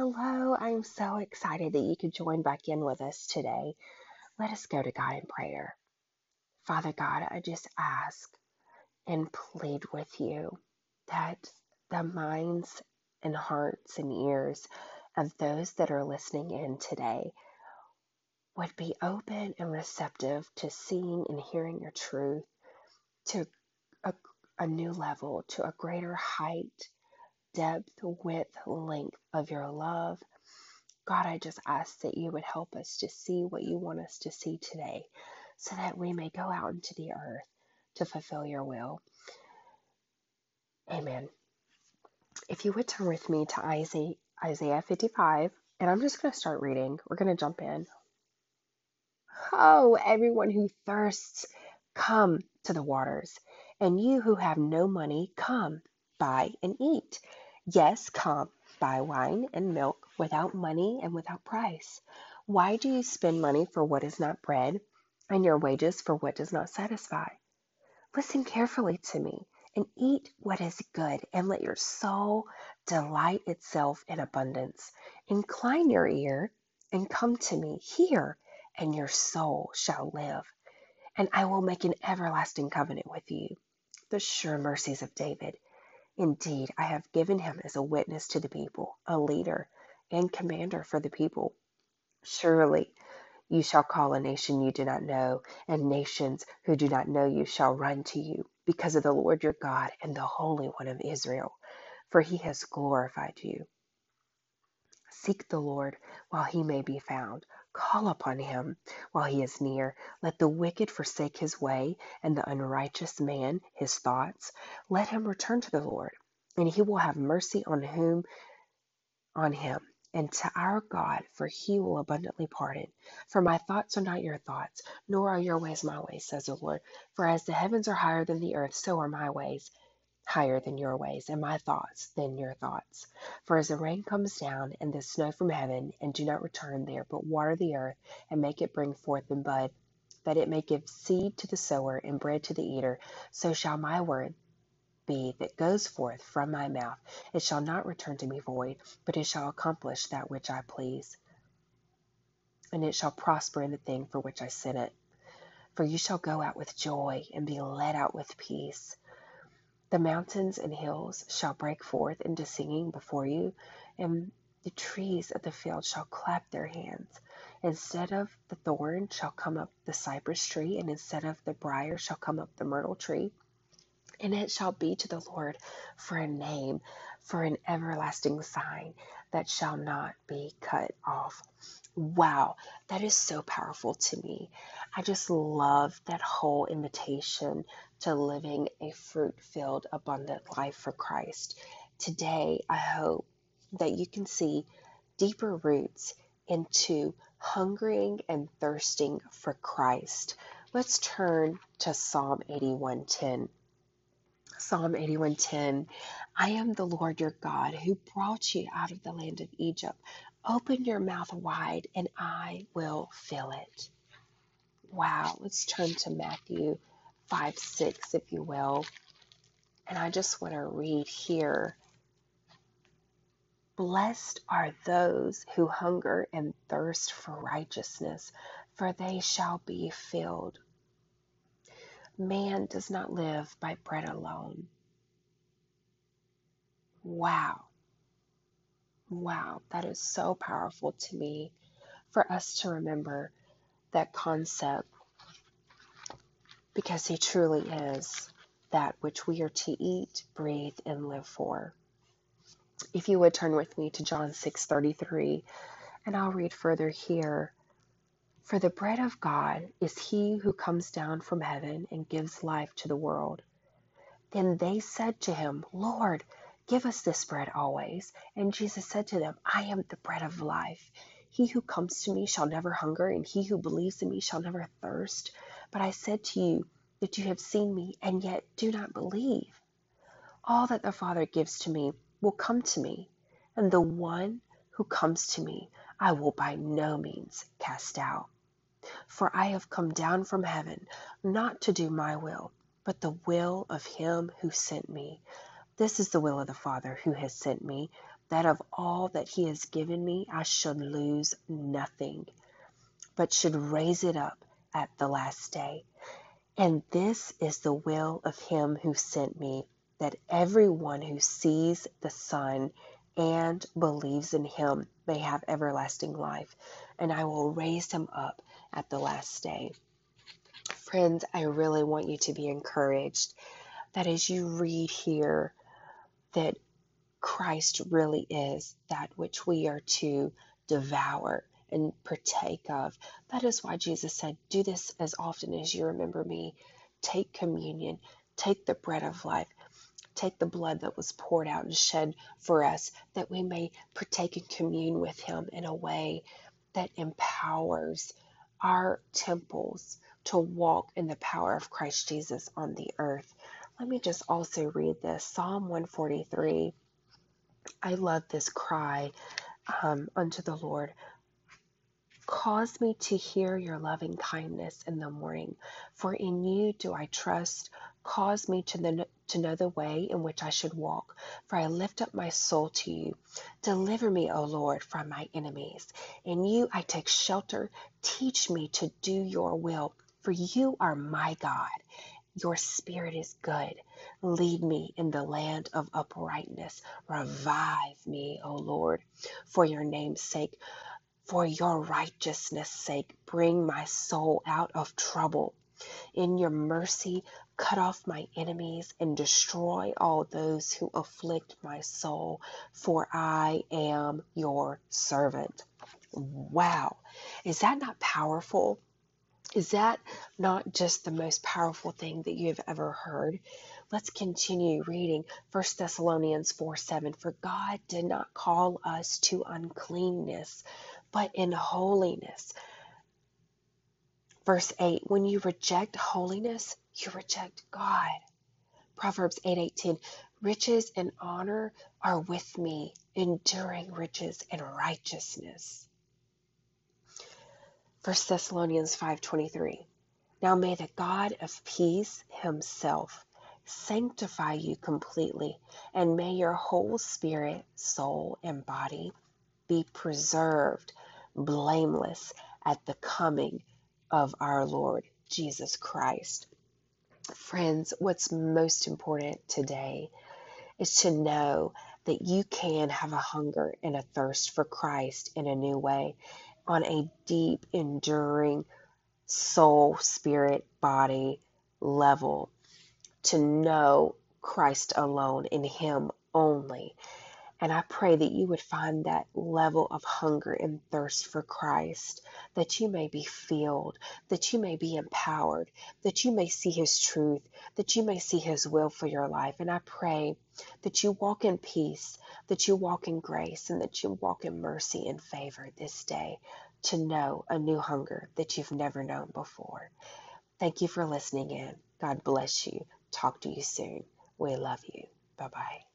Hello, I'm so excited that you could join back in with us today. Let us go to God in prayer. Father God, I just ask and plead with you that the minds and hearts and ears of those that are listening in today would be open and receptive to seeing and hearing your truth to a, a new level, to a greater height depth, width, length of your love. God, I just ask that you would help us to see what you want us to see today so that we may go out into the earth to fulfill your will. Amen. If you would turn with me to Isaiah Isaiah 55, and I'm just going to start reading. We're going to jump in. Oh, everyone who thirsts, come to the waters. And you who have no money, come, buy and eat. Yes, come, buy wine and milk without money and without price. Why do you spend money for what is not bread, and your wages for what does not satisfy? Listen carefully to me, and eat what is good, and let your soul delight itself in abundance. Incline your ear and come to me. Hear, and your soul shall live. And I will make an everlasting covenant with you. The sure mercies of David Indeed, I have given him as a witness to the people, a leader and commander for the people. Surely you shall call a nation you do not know, and nations who do not know you shall run to you, because of the Lord your God and the Holy One of Israel, for he has glorified you. Seek the Lord while he may be found. Call upon him while he is near. Let the wicked forsake his way, and the unrighteous man his thoughts. Let him return to the Lord, and he will have mercy on whom on him, and to our God, for he will abundantly pardon. For my thoughts are not your thoughts, nor are your ways my ways, says the Lord. For as the heavens are higher than the earth, so are my ways higher than your ways, and my thoughts than your thoughts. For as the rain comes down and the snow from heaven, and do not return there, but water the earth, and make it bring forth and bud, that it may give seed to the sower and bread to the eater, so shall my word be that goes forth from my mouth. It shall not return to me void, but it shall accomplish that which I please. And it shall prosper in the thing for which I sent it. For you shall go out with joy and be led out with peace. The mountains and hills shall break forth into singing before you, and the trees of the field shall clap their hands. Instead of the thorn shall come up the cypress tree, and instead of the brier shall come up the myrtle tree. And it shall be to the Lord for a name, for an everlasting sign that shall not be cut off. Wow, that is so powerful to me. I just love that whole invitation to living a fruit filled, abundant life for Christ. Today, I hope that you can see deeper roots into hungering and thirsting for Christ. Let's turn to Psalm 81:10. Psalm 81:10 I am the Lord your God who brought you out of the land of Egypt. Open your mouth wide and I will fill it. Wow, let's turn to Matthew 5 6, if you will. And I just want to read here. Blessed are those who hunger and thirst for righteousness, for they shall be filled. Man does not live by bread alone. Wow. Wow, that is so powerful to me for us to remember that concept because He truly is that which we are to eat, breathe, and live for. If you would turn with me to John 6:33, and I'll read further here. For the bread of God is he who comes down from heaven and gives life to the world. Then they said to him, Lord, give us this bread always. And Jesus said to them, I am the bread of life. He who comes to me shall never hunger, and he who believes in me shall never thirst. But I said to you that you have seen me, and yet do not believe. All that the Father gives to me will come to me, and the one who comes to me I will by no means cast out. For I have come down from heaven not to do my will, but the will of him who sent me. This is the will of the Father who has sent me, that of all that he has given me, I should lose nothing, but should raise it up at the last day. And this is the will of him who sent me, that everyone who sees the Son and believes in him may have everlasting life, and I will raise him up at the last day. Friends, I really want you to be encouraged that as you read here, that Christ really is that which we are to devour and partake of. That is why Jesus said, Do this as often as you remember me. Take communion, take the bread of life, take the blood that was poured out and shed for us, that we may partake and commune with Him in a way that empowers our temples to walk in the power of Christ Jesus on the earth. Let me just also read this Psalm 143. I love this cry um, unto the Lord. Cause me to hear your loving kindness in the morning, for in you do I trust. Cause me to, the, to know the way in which I should walk, for I lift up my soul to you. Deliver me, O Lord, from my enemies. In you I take shelter. Teach me to do your will, for you are my God. Your spirit is good. Lead me in the land of uprightness. Revive me, O Lord, for your name's sake. For your righteousness' sake, bring my soul out of trouble. In your mercy, cut off my enemies and destroy all those who afflict my soul, for I am your servant. Wow. Is that not powerful? Is that not just the most powerful thing that you have ever heard? Let's continue reading 1 Thessalonians 4 7. For God did not call us to uncleanness, but in holiness. Verse 8 When you reject holiness, you reject God. Proverbs 8 18. Riches and honor are with me, enduring riches and righteousness. 1 Thessalonians 5:23 Now may the God of peace himself sanctify you completely and may your whole spirit, soul and body be preserved blameless at the coming of our Lord Jesus Christ. Friends, what's most important today is to know that you can have a hunger and a thirst for Christ in a new way on a deep, enduring soul, spirit, body level to know Christ alone in Him only. And I pray that you would find that level of hunger and thirst for Christ, that you may be filled, that you may be empowered, that you may see His truth, that you may see His will for your life. And I pray that you walk in peace, that you walk in grace, and that you walk in mercy and favor this day to know a new hunger that you've never known before. Thank you for listening in. God bless you. Talk to you soon. We love you. Bye bye.